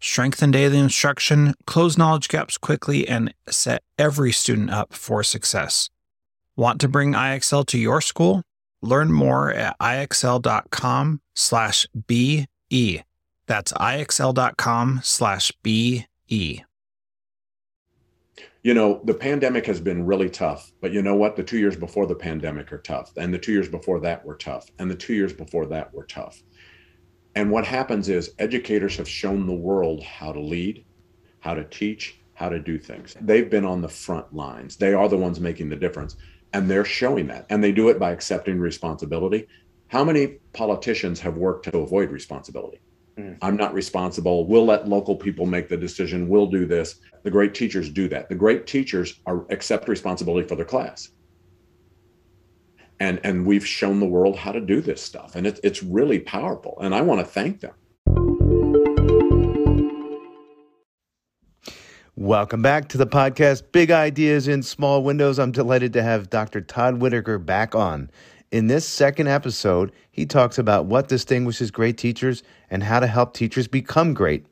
Strengthen daily instruction, close knowledge gaps quickly, and set every student up for success. Want to bring IXL to your school? Learn more at ixl.com slash BE. That's ixl.com slash BE. You know, the pandemic has been really tough, but you know what? The two years before the pandemic are tough, and the two years before that were tough, and the two years before that were tough. And what happens is educators have shown the world how to lead, how to teach, how to do things. They've been on the front lines. They are the ones making the difference. And they're showing that. And they do it by accepting responsibility. How many politicians have worked to avoid responsibility? Mm. I'm not responsible. We'll let local people make the decision. We'll do this. The great teachers do that. The great teachers are accept responsibility for their class and and we've shown the world how to do this stuff and it, it's really powerful and i want to thank them Welcome back to the podcast, Big Ideas in Small Windows. I'm delighted to have Dr. Todd Whitaker back on. In this second episode, he talks about what distinguishes great teachers and how to help teachers become great.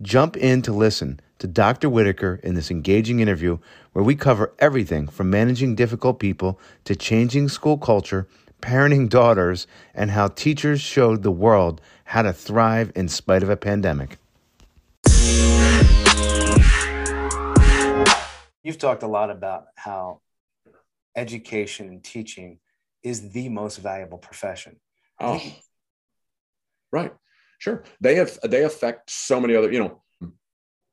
Jump in to listen to Dr. Whitaker in this engaging interview where we cover everything from managing difficult people to changing school culture, parenting daughters, and how teachers showed the world how to thrive in spite of a pandemic. You've talked a lot about how education and teaching is the most valuable profession. Oh, right. Sure. They have they affect so many other, you know,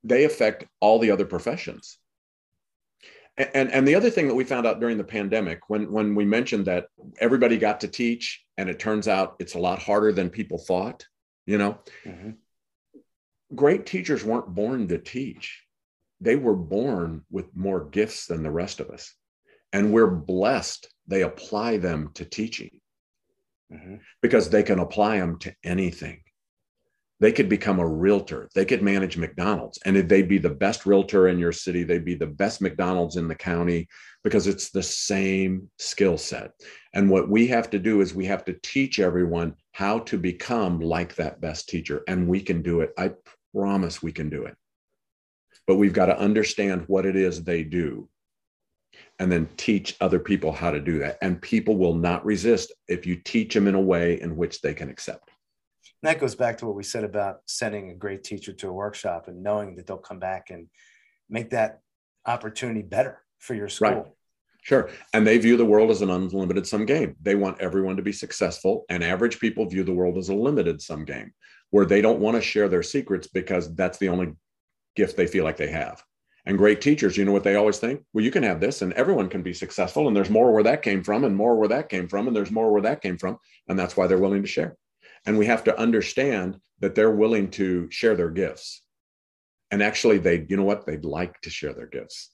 they affect all the other professions. And, and, and the other thing that we found out during the pandemic, when, when we mentioned that everybody got to teach, and it turns out it's a lot harder than people thought, you know, mm-hmm. great teachers weren't born to teach. They were born with more gifts than the rest of us. And we're blessed they apply them to teaching mm-hmm. because they can apply them to anything they could become a realtor. They could manage McDonald's and if they'd be the best realtor in your city. They'd be the best McDonald's in the county because it's the same skill set. And what we have to do is we have to teach everyone how to become like that best teacher. And we can do it. I promise we can do it. But we've got to understand what it is they do and then teach other people how to do that. And people will not resist if you teach them in a way in which they can accept. And that goes back to what we said about sending a great teacher to a workshop and knowing that they'll come back and make that opportunity better for your school. Right. Sure. And they view the world as an unlimited sum game. They want everyone to be successful. And average people view the world as a limited sum game where they don't want to share their secrets because that's the only gift they feel like they have. And great teachers, you know what they always think? Well, you can have this and everyone can be successful. And there's more where that came from, and more where that came from, and there's more where that came from. And that's why they're willing to share. And we have to understand that they're willing to share their gifts. And actually, they, you know what? They'd like to share their gifts.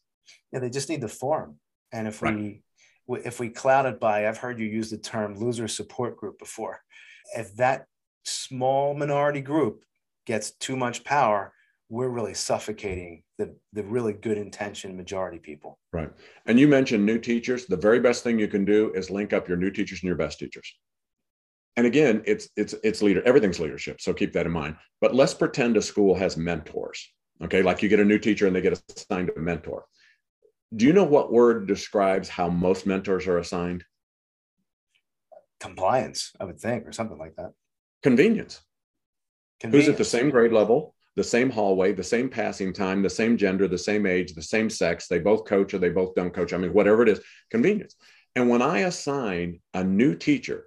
Yeah, they just need the form. And if right. we, if we cloud it by, I've heard you use the term loser support group before. If that small minority group gets too much power, we're really suffocating the, the really good intention majority people. Right. And you mentioned new teachers. The very best thing you can do is link up your new teachers and your best teachers and again it's it's it's leader everything's leadership so keep that in mind. But let's pretend a school has mentors okay? Like you get a new teacher and they get assigned a mentor. Do you know what word describes how most mentors are assigned? Compliance i would think or something like that. Convenience, convenience. who's at the same grade level the same hallway the same passing time the same gender the same age the same sex they both coach or they both don't coach i mean whatever it is convenience. And when i assign a new teacher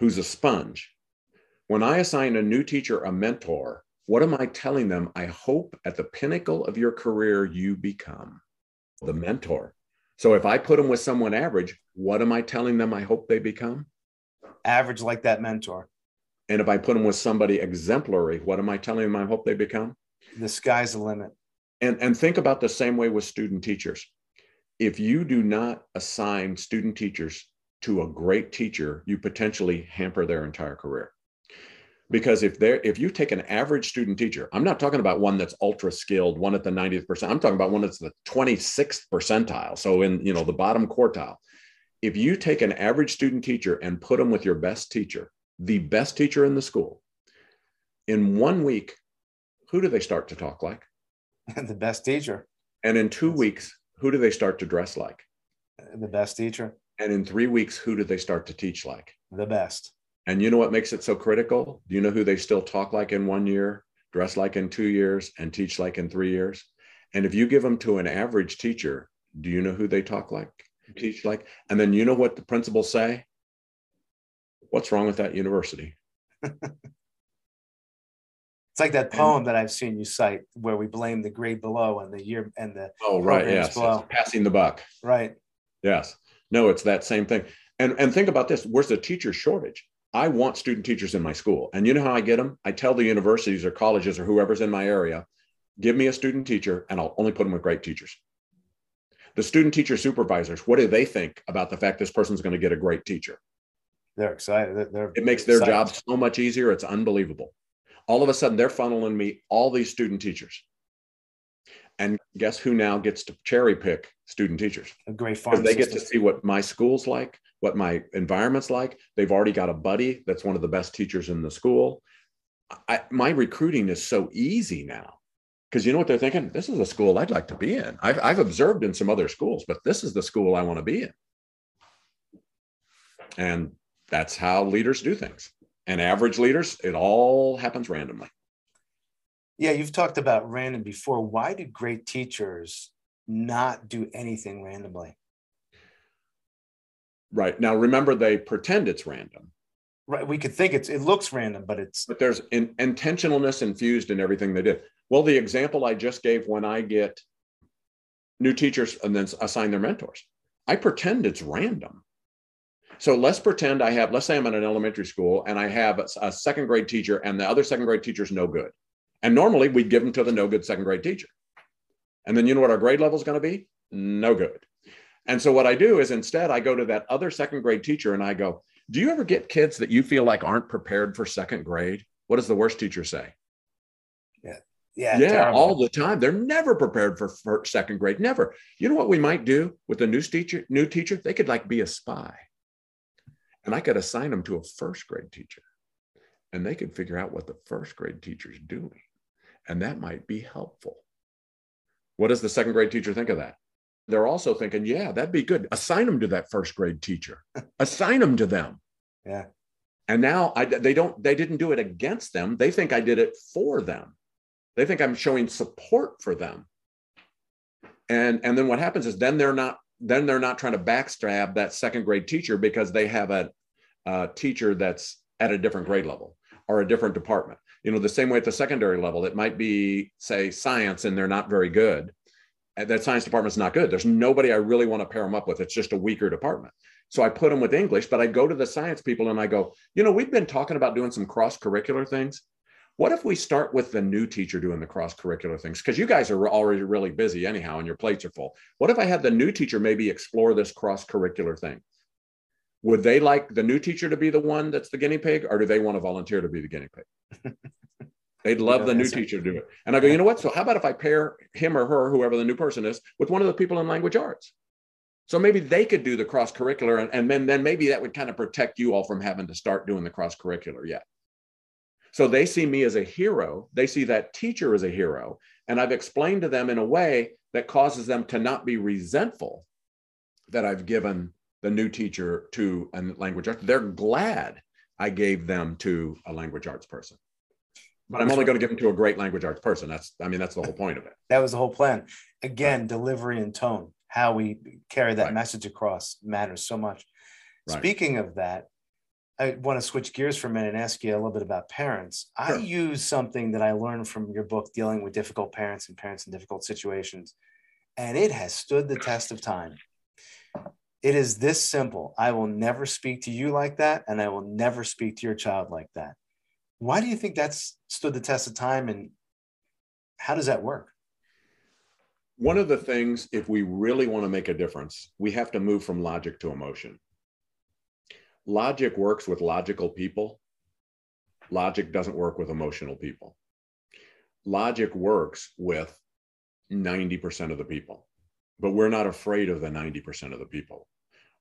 who's a sponge. When I assign a new teacher a mentor, what am I telling them? I hope at the pinnacle of your career, you become the mentor. So if I put them with someone average, what am I telling them I hope they become? Average like that mentor. And if I put them with somebody exemplary, what am I telling them I hope they become? The sky's the limit. And, and think about the same way with student teachers. If you do not assign student teachers to a great teacher, you potentially hamper their entire career. Because if they're if you take an average student teacher, I'm not talking about one that's ultra skilled, one at the 90th percent. I'm talking about one that's the 26th percentile. So in you know the bottom quartile. If you take an average student teacher and put them with your best teacher, the best teacher in the school, in one week, who do they start to talk like? the best teacher. And in two weeks, who do they start to dress like? The best teacher. And in three weeks, who do they start to teach like? The best. And you know what makes it so critical? Do you know who they still talk like in one year, dress like in two years, and teach like in three years? And if you give them to an average teacher, do you know who they talk like, teach like? And then you know what the principals say? What's wrong with that university? It's like that poem that I've seen you cite where we blame the grade below and the year and the oh right yes below. passing the buck right yes no it's that same thing. And and think about this where's the teacher shortage? I want student teachers in my school. And you know how I get them I tell the universities or colleges or whoever's in my area give me a student teacher and I'll only put them with great teachers. The student teacher supervisors what do they think about the fact this person's going to get a great teacher? They're excited they're it makes their job so much easier it's unbelievable. All of a sudden they're funneling me all these student teachers. And guess who now gets to cherry pick student teachers? A great farm. They get to see what my school's like, what my environment's like. They've already got a buddy that's one of the best teachers in the school. I, my recruiting is so easy now because you know what they're thinking? This is a school I'd like to be in. I've, I've observed in some other schools, but this is the school I want to be in. And that's how leaders do things and average leaders, it all happens randomly. Yeah, you've talked about random before. Why do great teachers not do anything randomly? Right. Now remember they pretend it's random. Right. We could think it's it looks random, but it's but there's in, intentionalness infused in everything they did. Well, the example I just gave when I get new teachers and then assign their mentors, I pretend it's random. So let's pretend I have, let's say I'm in an elementary school and I have a, a second grade teacher and the other second grade teacher is no good. And normally we'd give them to the no good second grade teacher. And then you know what our grade level is going to be? No good. And so what I do is instead I go to that other second grade teacher and I go, Do you ever get kids that you feel like aren't prepared for second grade? What does the worst teacher say? Yeah. Yeah. Yeah. Terrible. All the time. They're never prepared for, for second grade. Never. You know what we might do with the new teacher? New teacher, they could like be a spy and I could assign them to a first grade teacher and they could figure out what the first grade teacher is doing. And that might be helpful. What does the second grade teacher think of that? They're also thinking, yeah, that'd be good. Assign them to that first grade teacher. Assign them to them. Yeah. And now I, they don't, they didn't do it against them. They think I did it for them. They think I'm showing support for them. And, and then what happens is then they're not then they're not trying to backstab that second grade teacher because they have a, a teacher that's at a different grade level or a different department. You know, the same way at the secondary level, it might be, say, science, and they're not very good. That science department's not good. There's nobody I really want to pair them up with. It's just a weaker department. So I put them with English, but I go to the science people and I go, you know, we've been talking about doing some cross curricular things. What if we start with the new teacher doing the cross curricular things? Because you guys are already really busy anyhow, and your plates are full. What if I had the new teacher maybe explore this cross curricular thing? Would they like the new teacher to be the one that's the guinea pig, or do they want to volunteer to be the guinea pig? They'd love the new teacher to do it. And I go, you know what? So how about if I pair him or her, whoever the new person is, with one of the people in language arts? So maybe they could do the cross curricular, and, and then, then maybe that would kind of protect you all from having to start doing the cross curricular yet. So they see me as a hero. They see that teacher as a hero. And I've explained to them in a way that causes them to not be resentful that I've given the new teacher to a language arts. They're glad I gave them to a language arts person. But I'm only going to give them to a great language arts person. That's, I mean, that's the whole point of it. That was the whole plan. Again, right. delivery and tone, how we carry that right. message across matters so much. Right. Speaking of that, I want to switch gears for a minute and ask you a little bit about parents. Sure. I use something that I learned from your book, Dealing with Difficult Parents and Parents in Difficult Situations, and it has stood the test of time. It is this simple I will never speak to you like that, and I will never speak to your child like that. Why do you think that's stood the test of time, and how does that work? one of the things, if we really want to make a difference, we have to move from logic to emotion. Logic works with logical people. Logic doesn't work with emotional people. Logic works with 90% of the people, but we're not afraid of the 90% of the people.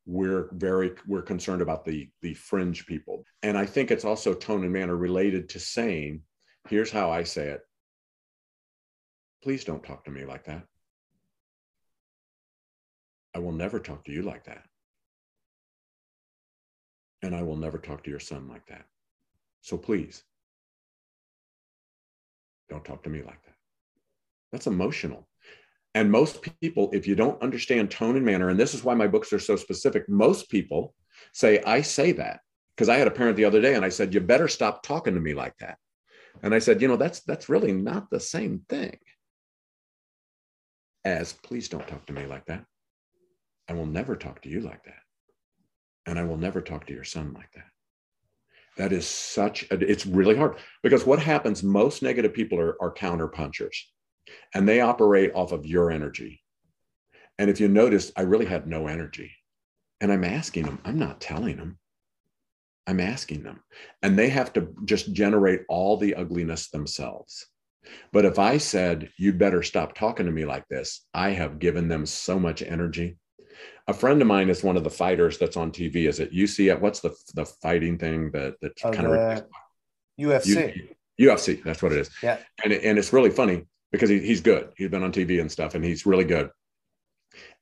We're very we're concerned about the the fringe people. And I think it's also tone and manner related to saying, here's how I say it. Please don't talk to me like that. I will never talk to you like that. And I will never talk to your son like that. So please, don't talk to me like that. That's emotional. And most people, if you don't understand tone and manner, and this is why my books are so specific, most people say, I say that. Because I had a parent the other day and I said, You better stop talking to me like that. And I said, You know, that's that's really not the same thing as please don't talk to me like that. I will never talk to you like that. And I will never talk to your son like that. That is such a, it's really hard because what happens, most negative people are, are counter punchers and they operate off of your energy. And if you notice, I really had no energy. And I'm asking them, I'm not telling them. I'm asking them. And they have to just generate all the ugliness themselves. But if I said, you better stop talking to me like this, I have given them so much energy a friend of mine is one of the fighters that's on TV. Is it UCF? What's the the fighting thing that that oh, kind of UFC? UFC. That's what it is. Yeah. And and it's really funny because he, he's good. He's been on TV and stuff, and he's really good.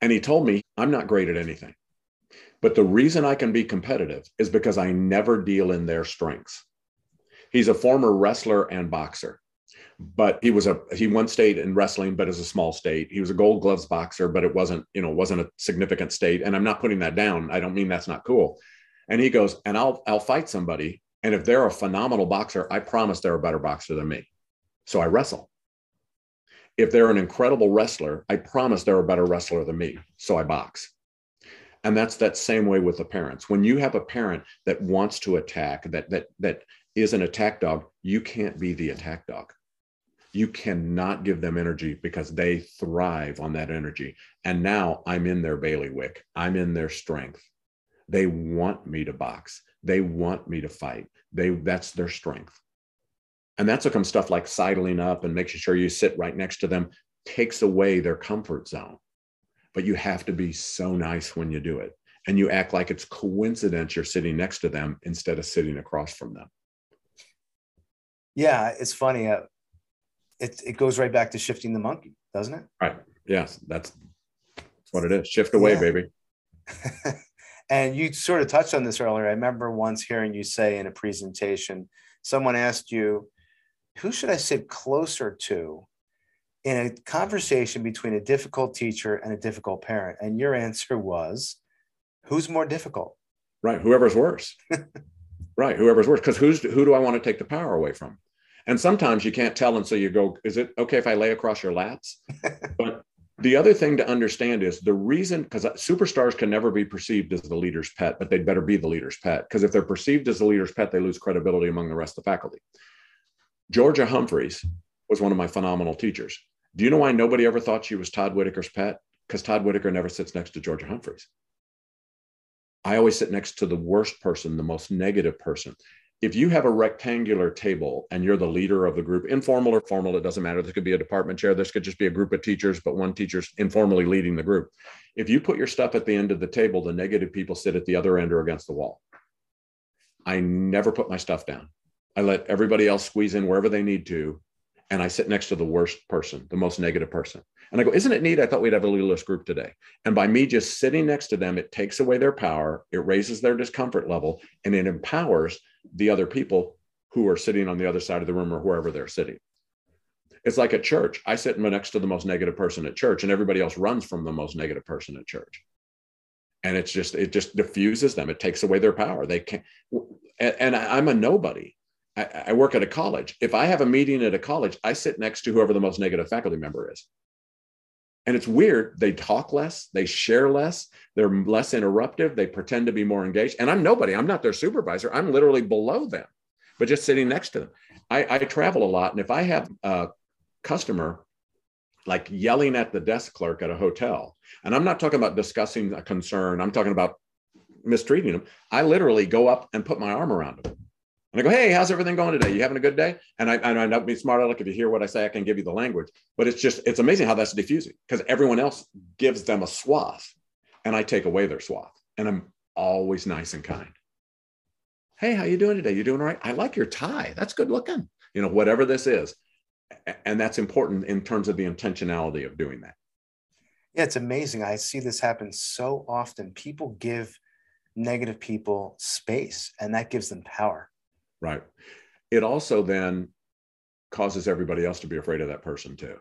And he told me I'm not great at anything, but the reason I can be competitive is because I never deal in their strengths. He's a former wrestler and boxer but he was a he won state in wrestling but as a small state. He was a gold gloves boxer but it wasn't you know wasn't a significant state. And i'm not putting that down. I don't mean that's not cool. And he goes and i'll i'll fight somebody. And if they're a phenomenal boxer i promise they're a better boxer than me. So i wrestle if they're an incredible wrestler i promise they're a better wrestler than me so i box and that's that same way with the parents when you have a parent that wants to attack that that that is an attack dog you can't be the attack dog you cannot give them energy because they thrive on that energy. And now I'm in their bailiwick, I'm in their strength. They want me to box, they want me to fight. They that's their strength. And that's what comes stuff like sidling up and making sure you sit right next to them takes away their comfort zone. But you have to be so nice when you do it. And you act like it's coincidence you're sitting next to them instead of sitting across from them. Yeah, it's funny. Uh, it, it goes right back to shifting the monkey, doesn't it? Right. Yes, that's, that's what it is. Shift away, yeah. baby. and you sort of touched on this earlier. I remember once hearing you say in a presentation, someone asked you, who should I sit closer to in a conversation between a difficult teacher and a difficult parent? And your answer was, who's more difficult? Right. Whoever's worse. right. Whoever's worse. Because who's who do I want to take the power away from? And sometimes you can't tell. And so you go, is it okay if I lay across your laps? but the other thing to understand is the reason, because superstars can never be perceived as the leader's pet, but they'd better be the leader's pet. Because if they're perceived as the leader's pet, they lose credibility among the rest of the faculty. Georgia Humphreys was one of my phenomenal teachers. Do you know why nobody ever thought she was Todd Whitaker's pet? Because Todd Whitaker never sits next to Georgia Humphreys. I always sit next to the worst person, the most negative person if you have a rectangular table and you're the leader of the group, informal or formal, it doesn't matter. This could be a department chair. This could just be a group of teachers, but one teacher's informally leading the group. If you put your stuff at the end of the table, the negative people sit at the other end or against the wall. I never put my stuff down. I let everybody else squeeze in wherever they need to. And I sit next to the worst person, the most negative person. And I go, Isn't it neat? I thought we'd have a littlest group today. And by me just sitting next to them, it takes away their power, it raises their discomfort level, and it empowers the other people who are sitting on the other side of the room or wherever they're sitting. It's like at church. I sit next to the most negative person at church, and everybody else runs from the most negative person at church. And it's just, it just diffuses them. It takes away their power. They can't, and I'm a nobody. I, work at a college. If I have a meeting at a college, I sit next to whoever the most negative faculty member is. And it's weird. They talk less, they share less, they're less interruptive, they pretend to be more engaged. And I'm nobody, I'm not their supervisor, I'm literally below them, but just sitting next to them. I, I travel a lot. And if I have a customer like yelling at the desk clerk at a hotel. And I'm not talking about discussing a concern. I'm talking about mistreating them. I literally go up and put my arm around them. And I go, hey, how's everything going today? You having a good day? And I, I know be smart aleck. If you hear what I say, I can give you the language. But it's just, it's amazing how that's diffusing because everyone else gives them a swath and I take away their swath. And I'm always nice and kind. Hey, how you doing today? You doing all right? I like your tie. That's good looking. You know, whatever this is. And that's important in terms of the intentionality of doing that. Yeah, it's amazing. I see this happen so often. People give negative people space and that gives them power. Right. It also then causes everybody else to be afraid of that person too.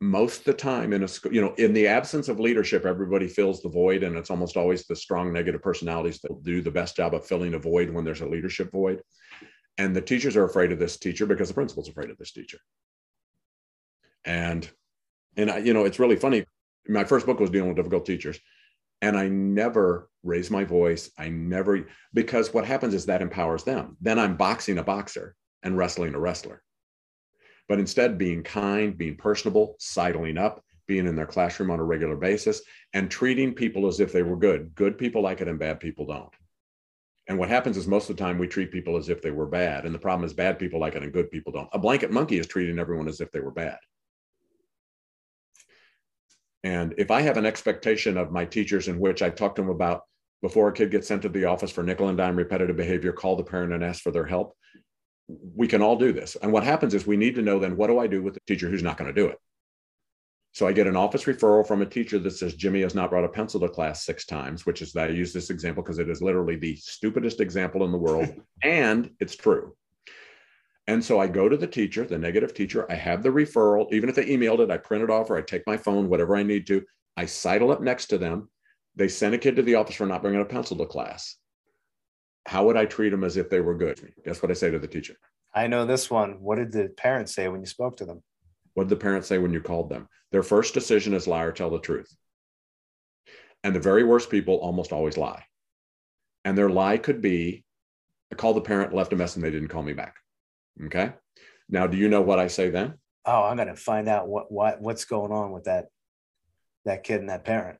Most the time in a school, you know, in the absence of leadership, everybody fills the void, and it's almost always the strong negative personalities that do the best job of filling a void when there's a leadership void. And the teachers are afraid of this teacher because the principal's afraid of this teacher. And and I, you know, it's really funny. My first book was dealing with difficult teachers and I never raise my voice. I never, because what happens is that empowers them. Then I'm boxing a boxer and wrestling a wrestler. But instead, being kind, being personable, sidling up, being in their classroom on a regular basis, and treating people as if they were good. Good people like it and bad people don't. And what happens is most of the time we treat people as if they were bad. And the problem is bad people like it and good people don't. A blanket monkey is treating everyone as if they were bad. And if I have an expectation of my teachers in which I talk to them about before a kid gets sent to the office for nickel and dime repetitive behavior, call the parent and ask for their help. We can all do this. And what happens is we need to know then what do I do with the teacher who's not going to do it? So I get an office referral from a teacher that says Jimmy has not brought a pencil to class six times, which is that I use this example because it is literally the stupidest example in the world. and it's true. And so I go to the teacher, the negative teacher, I have the referral, even if they emailed it, I print it off or I take my phone, whatever I need to. I sidle up next to them. They send a kid to the office for not bringing a pencil to class. How would I treat them as if they were good? Guess what I say to the teacher? I know this one. What did the parents say when you spoke to them? What did the parents say when you called them? Their first decision is lie or tell the truth. And the very worst people almost always lie. And their lie could be I called the parent, left a mess, and they didn't call me back. Okay. Now, do you know what I say then? Oh, I'm going to find out what, what, what's going on with that, that kid and that parent.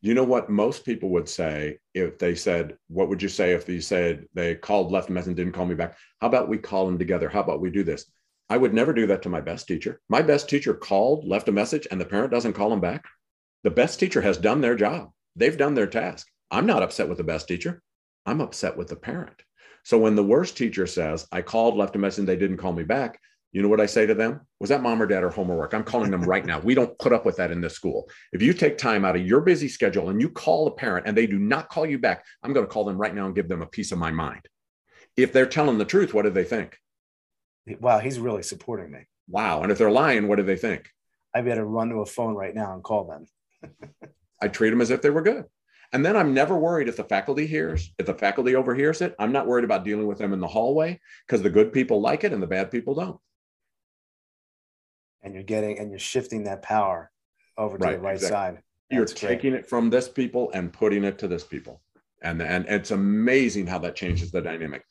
You know what most people would say if they said, what would you say if they said they called, left a message and didn't call me back? How about we call them together? How about we do this? I would never do that to my best teacher. My best teacher called, left a message, and the parent doesn't call them back. The best teacher has done their job. They've done their task. I'm not upset with the best teacher. I'm upset with the parent. So when the worst teacher says, I called, left a message, they didn't call me back, you know what I say to them? Was that mom or dad or homework? I'm calling them right now. We don't put up with that in this school. If you take time out of your busy schedule and you call a parent and they do not call you back, I'm going to call them right now and give them a piece of my mind. If they're telling the truth, what do they think? Wow, he's really supporting me. Wow. And if they're lying, what do they think? I better run to a phone right now and call them. I treat them as if they were good. And then I'm never worried if the faculty hears, if the faculty overhears it. I'm not worried about dealing with them in the hallway because the good people like it and the bad people don't. And you're getting and you're shifting that power over to right, the right exactly. side. That's you're taking great. it from this people and putting it to this people. And, and it's amazing how that changes the dynamic.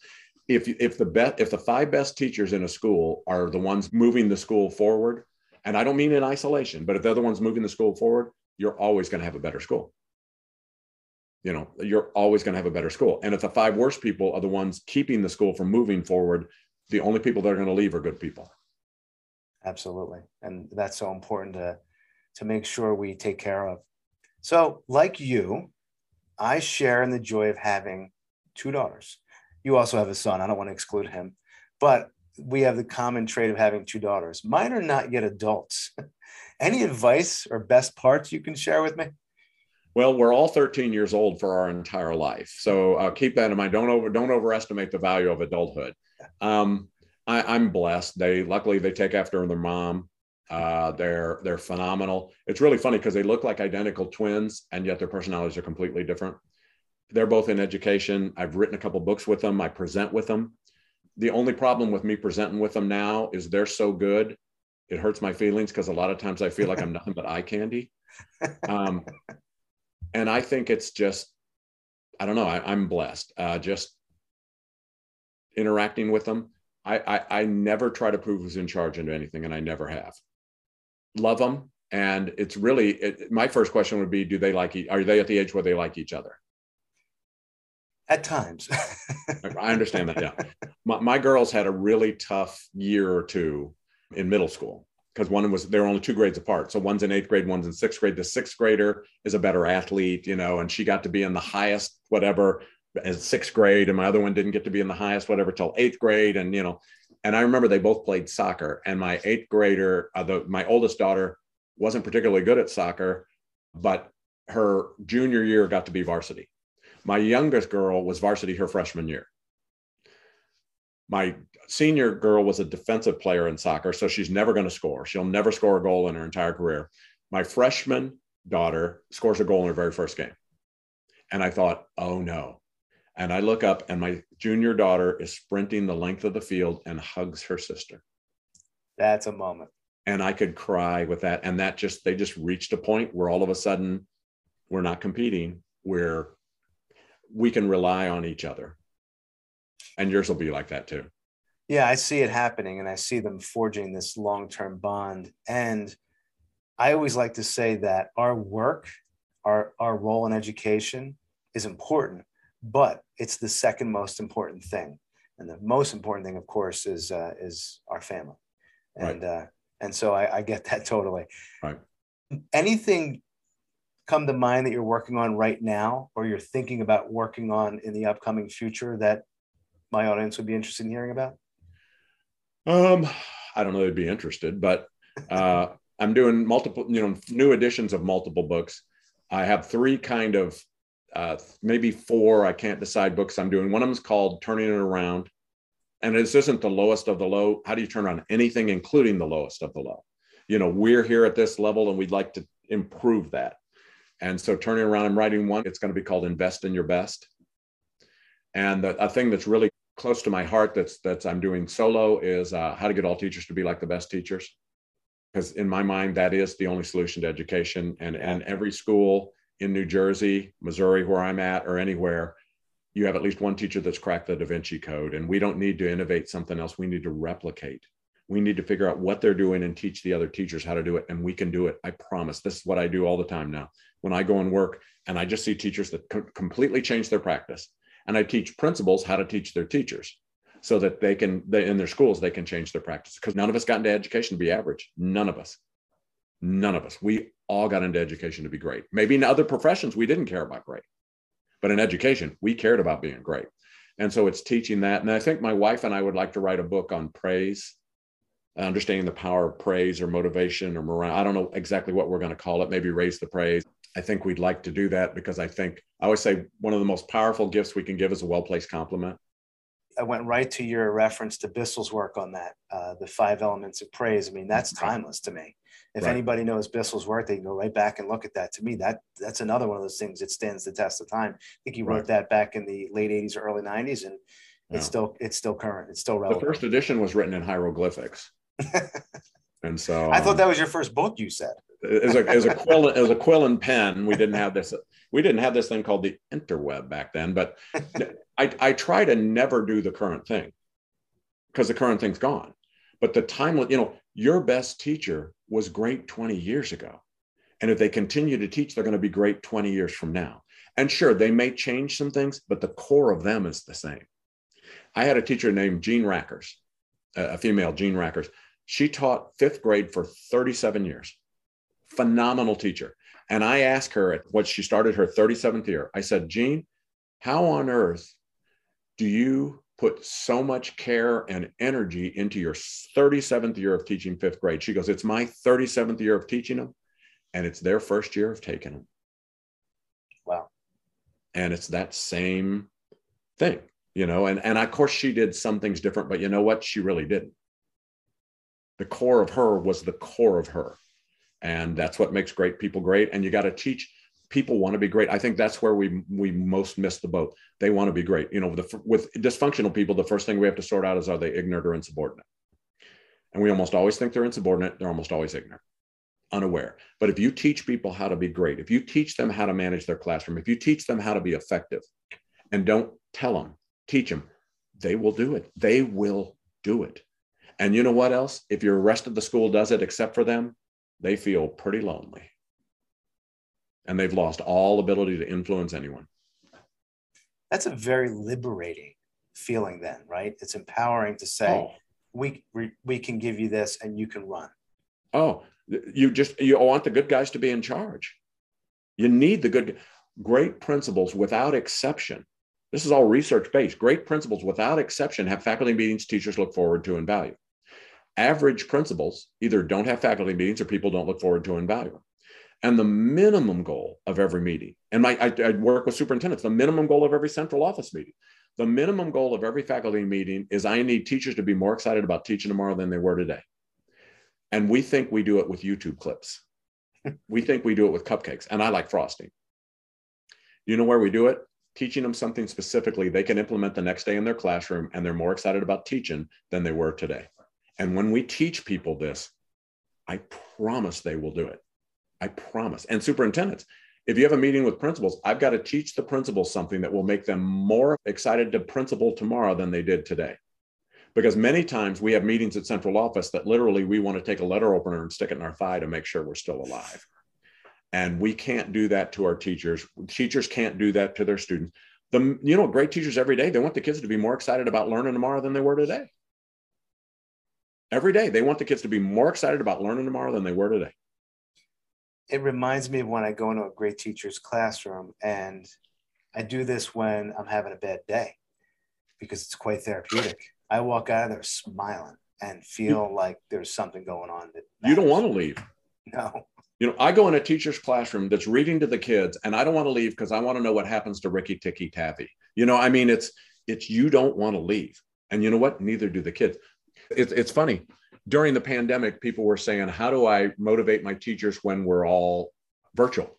If if the best if the five best teachers in a school are the ones moving the school forward, and I don't mean in isolation, but if they're the ones moving the school forward, you're always going to have a better school you know you're always going to have a better school. And if the five worst people are the ones keeping the school from moving forward the only people that are going to leave are good people. Absolutely. And that's so important to to make sure we take care of. So like you i share in the joy of having two daughters. You also have a son. I don't want to exclude him. But we have the common trait of having two daughters. Mine are not yet adults. Any advice or best parts you can share with me well, we're all 13 years old for our entire life, so uh, keep that in mind. Don't over don't overestimate the value of adulthood. Um, I, am blessed. They luckily they take after their mom. Uh, they're they're phenomenal. It's really funny because they look like identical twins, and yet their personalities are completely different. They're both in education. I've written a couple books with them. I present with them. The only problem with me presenting with them now is they're so good, it hurts my feelings because a lot of times I feel like I'm nothing but eye candy. Um, and I think it's just, I don't know, I, am blessed. Uh, just interacting with them. I, I, I never try to prove who's in charge into anything, and I never have. love them. And it's really, it, my first question would be, do they like, are they at the age where they like each other? At times. I understand that. Yeah. My, my girls had a really tough year or two in middle school because one was they're only two grades apart. So one's in eighth grade, one's in sixth grade. The sixth grader is a better athlete, you know, and she got to be in the highest whatever as sixth grade, and my other one didn't get to be in the highest whatever till eighth grade, and you know, and I remember they both played soccer, and my eighth grader, uh, the, my oldest daughter, wasn't particularly good at soccer, but her junior year got to be varsity. My youngest girl was varsity her freshman year. My senior girl was a defensive player in soccer, so she's never going to score. She'll never score a goal in her entire career. My freshman daughter scores a goal in her very first game. And I thought, oh no. And I look up, and my junior daughter is sprinting the length of the field and hugs her sister. That's a moment. And I could cry with that. And that just, they just reached a point where all of a sudden we're not competing, where we can rely on each other. And yours will be like that too. Yeah, I see it happening and I see them forging this long term bond. And I always like to say that our work, our, our role in education is important, but it's the second most important thing. And the most important thing, of course, is uh, is our family. And right. uh, and so I, I get that totally. Right. Anything come to mind that you're working on right now or you're thinking about working on in the upcoming future that my audience would be interested in hearing about? Um, I don't know they'd be interested, but uh, I'm doing multiple, you know, new editions of multiple books. I have three kind of, uh, maybe four. I can't decide books I'm doing. One of them is called Turning It Around, and this isn't the lowest of the low. How do you turn around anything, including the lowest of the low? You know, we're here at this level, and we'd like to improve that. And so, turning around, I'm writing one. It's going to be called Invest in Your Best. And the, a thing that's really close to my heart that's that's I'm doing solo is uh, how to get all teachers to be like the best teachers. Because in my mind, that is the only solution to education. And and every school in New Jersey, Missouri, where I'm at, or anywhere, you have at least one teacher that's cracked the Da Vinci Code. And we don't need to innovate something else. We need to replicate. We need to figure out what they're doing and teach the other teachers how to do it. And we can do it. I promise. This is what I do all the time now. When I go and work and I just see teachers that co- completely change their practice and I teach principals how to teach their teachers so that they can they, in their schools they can change their practice. Because none of us got into education to be average. None of us. None of us. We all got into education to be great. Maybe in other professions we didn't care about great. But in education we cared about being great. And so it's teaching that. And i think my wife and i would like to write a book on praise understanding the power of praise or motivation or morale. I don't know exactly what we're going to call it. Maybe raise the praise I think we'd like to do that because I think I always say one of the most powerful gifts we can give is a well placed compliment. I went right to your reference to Bissell's work on that, uh, the five elements of praise. I mean, that's timeless to me. If right. anybody knows Bissell's work, they can go right back and look at that. To me, that that's another one of those things that stands the test of time. I think he wrote right. that back in the late '80s or early '90s, and yeah. it's still it's still current. It's still relevant. The first edition was written in hieroglyphics, and so I thought um, that was your first book. You said as a as a quill as a quill and pen. We didn't have this. We didn't have this thing called the interweb back then. But I I try to never do the current thing because the current thing's gone. But the time, you know, your best teacher was great 20 years ago. And if they continue to teach, they're going to be great 20 years from now. And sure, they may change some things, but the core of them is the same. I had a teacher named Jean Rackers, a female Jean Rackers. She taught fifth grade for 37 years phenomenal teacher. And I asked her at what she started her 37th year, I said, Jean, how on earth do you put so much care and energy into your 37th year of teaching fifth grade? She goes, It's my 37th year of teaching them, and it's their first year of taking them. Wow. And it's that same thing, you know, and, and of course she did some things different, but you know what? She really didn't. The core of her was the core of her. And that's what makes great people great. And you got to teach people want to be great. I think that's where we we most miss the boat. They want to be great. You know the, with dysfunctional people the first thing we have to sort out is are they ignorant or insubordinate? And we almost always think they're insubordinate. They're almost always ignorant unaware. But if you teach people how to be great if you teach them how to manage their classroom if you teach them how to be effective and don't tell them teach them they will do it. They will do it and you know what else if your rest of the school does it except for them they feel pretty lonely. And they've lost all ability to influence anyone. That's a very liberating feeling, then, right? It's empowering to say, oh. we, we, we can give you this and you can run. Oh, you just, you want the good guys to be in charge. You need the good, great principals without exception. This is all research based. Great principals without exception have faculty meetings teachers look forward to and value. Average principals either don't have faculty meetings or people don't look forward to and value. them. And the minimum goal of every meeting, and my, I, I work with superintendents, the minimum goal of every central office meeting, the minimum goal of every faculty meeting is I need teachers to be more excited about teaching tomorrow than they were today. And we think we do it with YouTube clips. we think we do it with cupcakes, and I like frosting. You know where we do it? Teaching them something specifically they can implement the next day in their classroom, and they're more excited about teaching than they were today. And when we teach people this, I promise they will do it. I promise. And superintendents, if you have a meeting with principals, I've got to teach the principals something that will make them more excited to principal tomorrow than they did today. Because many times we have meetings at central office that literally we want to take a letter opener and stick it in our thigh to make sure we're still alive. And we can't do that to our teachers. Teachers can't do that to their students. The, you know, great teachers every day, they want the kids to be more excited about learning tomorrow than they were today. Every day, they want the kids to be more excited about learning tomorrow than they were today. It reminds me of when I go into a great teacher's classroom, and I do this when I'm having a bad day because it's quite therapeutic. I walk out of there smiling and feel like there's something going on. That you don't want to leave. No. You know, I go in a teacher's classroom that's reading to the kids, and I don't want to leave because I want to know what happens to Rikki Tikki Tavi. You know, I mean, it's it's you don't want to leave, and you know what? Neither do the kids. It's it's funny. During the pandemic, people were saying, "How do I motivate my teachers when we're all virtual?"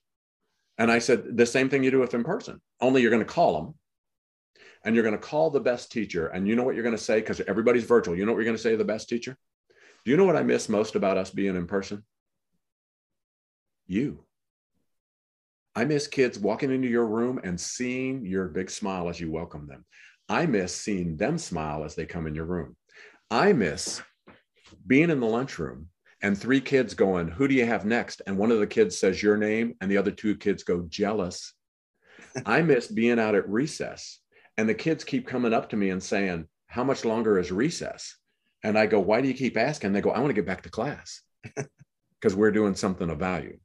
And I said, "The same thing you do with in person. Only you're going to call them, and you're going to call the best teacher. And you know what you're going to say because everybody's virtual. You know what you're going to say to the best teacher? Do you know what I miss most about us being in person? You. I miss kids walking into your room and seeing your big smile as you welcome them. I miss seeing them smile as they come in your room. I miss being in the lunchroom and three kids going, Who do you have next? And one of the kids says your name, and the other two kids go, Jealous. I miss being out at recess and the kids keep coming up to me and saying, How much longer is recess? And I go, Why do you keep asking? They go, I want to get back to class because we're doing something of value.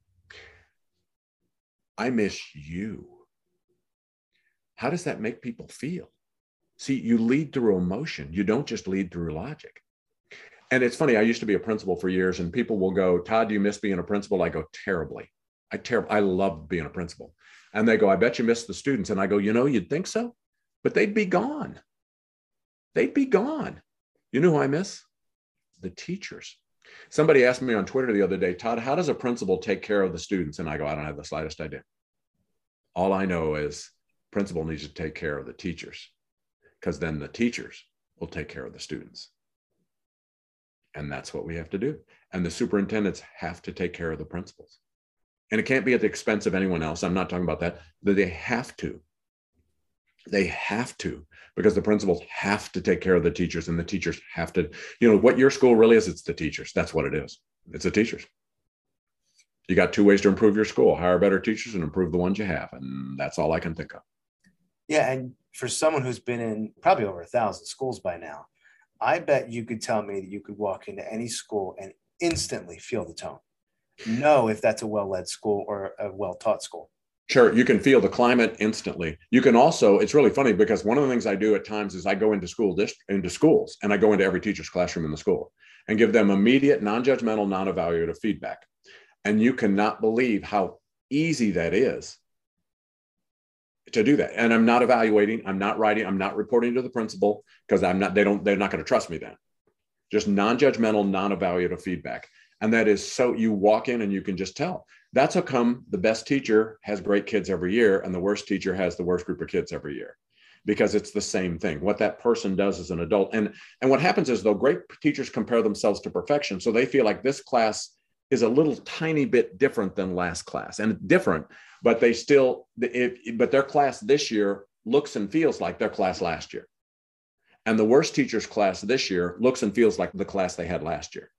I miss you. How does that make people feel? See, you lead through emotion. You don't just lead through logic. And it's funny, I used to be a principal for years, and people will go, Todd, do you miss being a principal? I go, terribly. I ter- I love being a principal. And they go, I bet you miss the students. And I go, you know, you'd think so, but they'd be gone. They'd be gone. You know who I miss? The teachers. Somebody asked me on Twitter the other day, Todd, how does a principal take care of the students? And I go, I don't have the slightest idea. All I know is principal needs to take care of the teachers because then the teachers will take care of the students. And that's what we have to do. And the superintendents have to take care of the principals. And it can't be at the expense of anyone else. I'm not talking about that, but they have to. They have to because the principals have to take care of the teachers and the teachers have to, you know, what your school really is, it's the teachers. That's what it is. It's the teachers. You got two ways to improve your school hire better teachers and improve the ones you have. And that's all I can think of. Yeah. And for someone who's been in probably over a thousand schools by now, I bet you could tell me that you could walk into any school and instantly feel the tone, know if that's a well led school or a well taught school. Sure, you can feel the climate instantly. You can also, it's really funny because one of the things I do at times is I go into school into schools and I go into every teacher's classroom in the school and give them immediate, non-judgmental, non-evaluative feedback. And you cannot believe how easy that is to do that. And I'm not evaluating, I'm not writing, I'm not reporting to the principal because I'm not, they don't, they're not going to trust me then. Just non-judgmental, non-evaluative feedback. And that is so you walk in and you can just tell. That's how come the best teacher has great kids every year and the worst teacher has the worst group of kids every year because it's the same thing what that person does as an adult and and what happens is though great teachers compare themselves to perfection so they feel like this class is a little tiny bit different than last class and different but they still if, but their class this year looks and feels like their class last year. And the worst teachers class this year looks and feels like the class they had last year.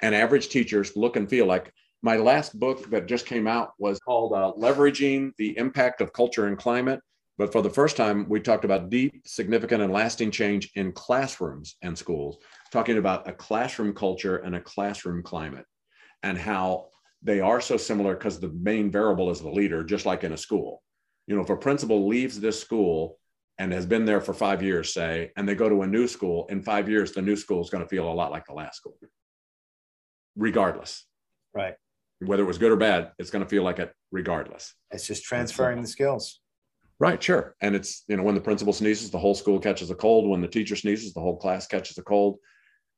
And average teachers look and feel like My last book that just came out was called uh, Leveraging the Impact of Culture and Climate. But for the first time, we talked about deep, significant, and lasting change in classrooms and schools, talking about a classroom culture and a classroom climate and how they are so similar because the main variable is the leader, just like in a school. You know, if a principal leaves this school and has been there for five years, say, and they go to a new school, in five years, the new school is going to feel a lot like the last school, regardless. Right. Whether it was good or bad, it's going to feel like it regardless. It's just transferring the skills. Right, sure. And it's, you know, when the principal sneezes, the whole school catches a cold. When the teacher sneezes, the whole class catches a cold.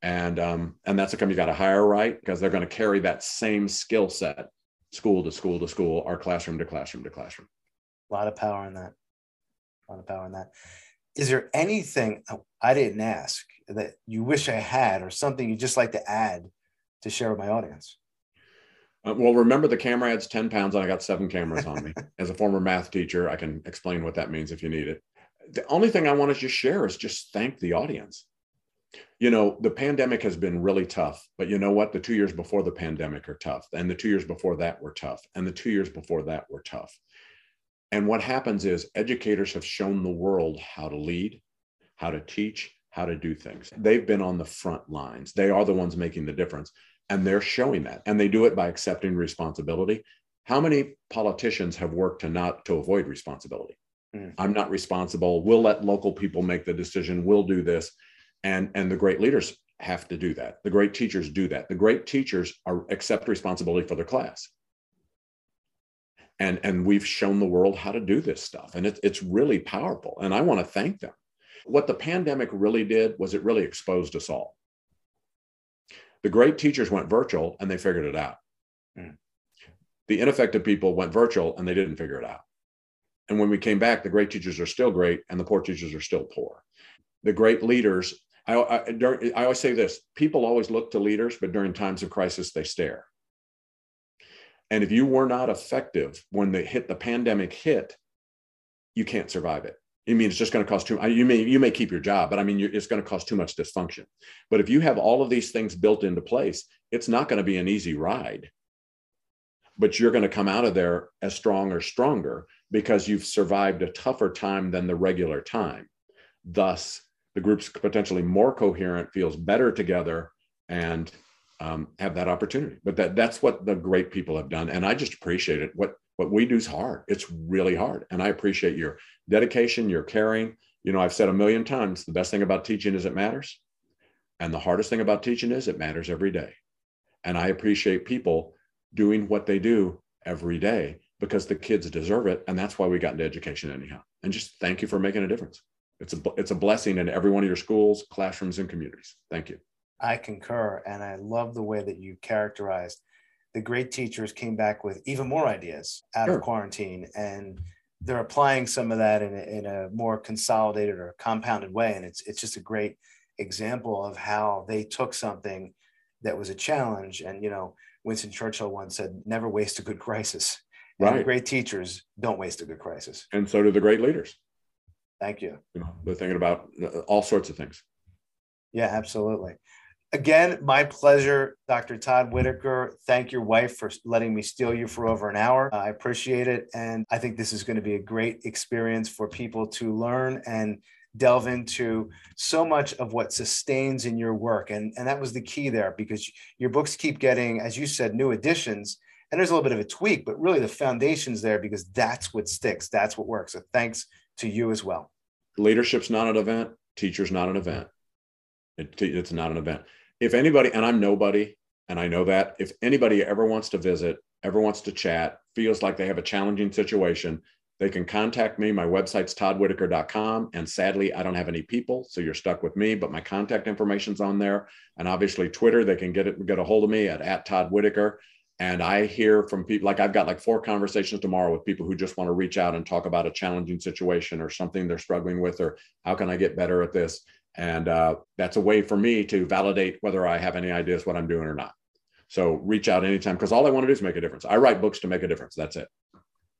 And um, and that's a company you got to hire right because they're going to carry that same skill set, school to school to school, or classroom to classroom to classroom. A lot of power in that. A lot of power in that. Is there anything I didn't ask that you wish I had, or something you'd just like to add to share with my audience? Uh, well, remember the camera adds 10 pounds and I got seven cameras on me. As a former math teacher, I can explain what that means if you need it. The only thing I want to just share is just thank the audience. You know, the pandemic has been really tough, but you know what? The two years before the pandemic are tough. And the two years before that were tough. And the two years before that were tough. And what happens is educators have shown the world how to lead, how to teach, how to do things. They've been on the front lines. They are the ones making the difference and they're showing that and they do it by accepting responsibility how many politicians have worked to not to avoid responsibility mm. i'm not responsible we'll let local people make the decision we'll do this and and the great leaders have to do that the great teachers do that the great teachers are accept responsibility for their class and and we've shown the world how to do this stuff and it, it's really powerful and i want to thank them what the pandemic really did was it really exposed us all the great teachers went virtual and they figured it out. Mm. The ineffective people went virtual and they didn't figure it out. And when we came back, the great teachers are still great and the poor teachers are still poor. The great leaders, I, I, I always say this people always look to leaders, but during times of crisis, they stare. And if you were not effective when the hit the pandemic hit, you can't survive it. I mean, it's just going to cost too. You may you may keep your job, but I mean, it's going to cause too much dysfunction. But if you have all of these things built into place, it's not going to be an easy ride. But you're going to come out of there as strong or stronger because you've survived a tougher time than the regular time. Thus, the group's potentially more coherent, feels better together, and um, have that opportunity. But that that's what the great people have done, and I just appreciate it. What what we do is hard. It's really hard. And I appreciate your dedication, your caring. You know, I've said a million times the best thing about teaching is it matters. And the hardest thing about teaching is it matters every day. And I appreciate people doing what they do every day because the kids deserve it. And that's why we got into education anyhow. And just thank you for making a difference. It's a, it's a blessing in every one of your schools, classrooms, and communities. Thank you. I concur. And I love the way that you characterized the great teachers came back with even more ideas out sure. of quarantine and they're applying some of that in a, in a more consolidated or compounded way and it's it's just a great example of how they took something that was a challenge and you know winston churchill once said never waste a good crisis and right. great teachers don't waste a good crisis and so do the great leaders thank you, you know, they're thinking about uh, all sorts of things yeah absolutely Again, my pleasure, Dr. Todd Whitaker. Thank your wife for letting me steal you for over an hour. I appreciate it. And I think this is going to be a great experience for people to learn and delve into so much of what sustains in your work. And, and that was the key there because your books keep getting, as you said, new editions. And there's a little bit of a tweak, but really the foundation's there because that's what sticks. That's what works. So thanks to you as well. Leadership's not an event, teacher's not an event. It, it's not an event if anybody, and I'm nobody, and I know that, if anybody ever wants to visit, ever wants to chat, feels like they have a challenging situation, they can contact me. My website's toddwhitaker.com. And sadly, I don't have any people, so you're stuck with me, but my contact information's on there. And obviously, Twitter, they can get it, get a hold of me at, at Todd Whitaker. And I hear from people like I've got like four conversations tomorrow with people who just want to reach out and talk about a challenging situation or something they're struggling with, or how can I get better at this? And uh, that's a way for me to validate whether I have any ideas what I'm doing or not. So reach out anytime because all I want to do is make a difference. I write books to make a difference. That's it.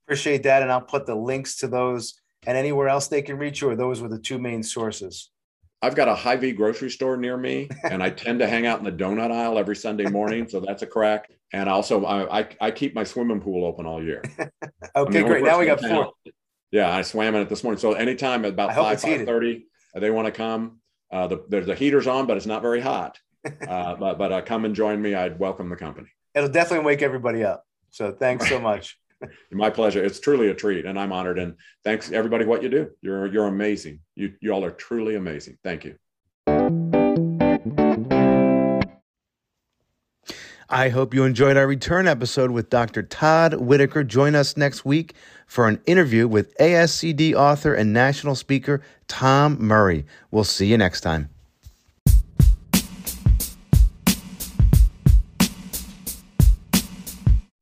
Appreciate that. And I'll put the links to those and anywhere else they can reach you, or those were the two main sources. I've got a Hy-Vee grocery store near me, and I tend to hang out in the donut aisle every Sunday morning, so that's a crack. And also, I I, I keep my swimming pool open all year. okay, I mean, great. Now we got four. out- Yeah, I swam in it this morning. So anytime at about hope five five thirty, they want to come. Uh, the, there's the heaters on, but it's not very hot. Uh, but but uh, come and join me. I'd welcome the company. It'll definitely wake everybody up. So thanks so much. My pleasure. It's truly a treat, and I'm honored. And thanks everybody what you do. You're you're amazing. You you all are truly amazing. Thank you. I hope you enjoyed our return episode with Dr. Todd Whitaker. Join us next week for an interview with ASCD author and national speaker Tom Murray. We'll see you next time.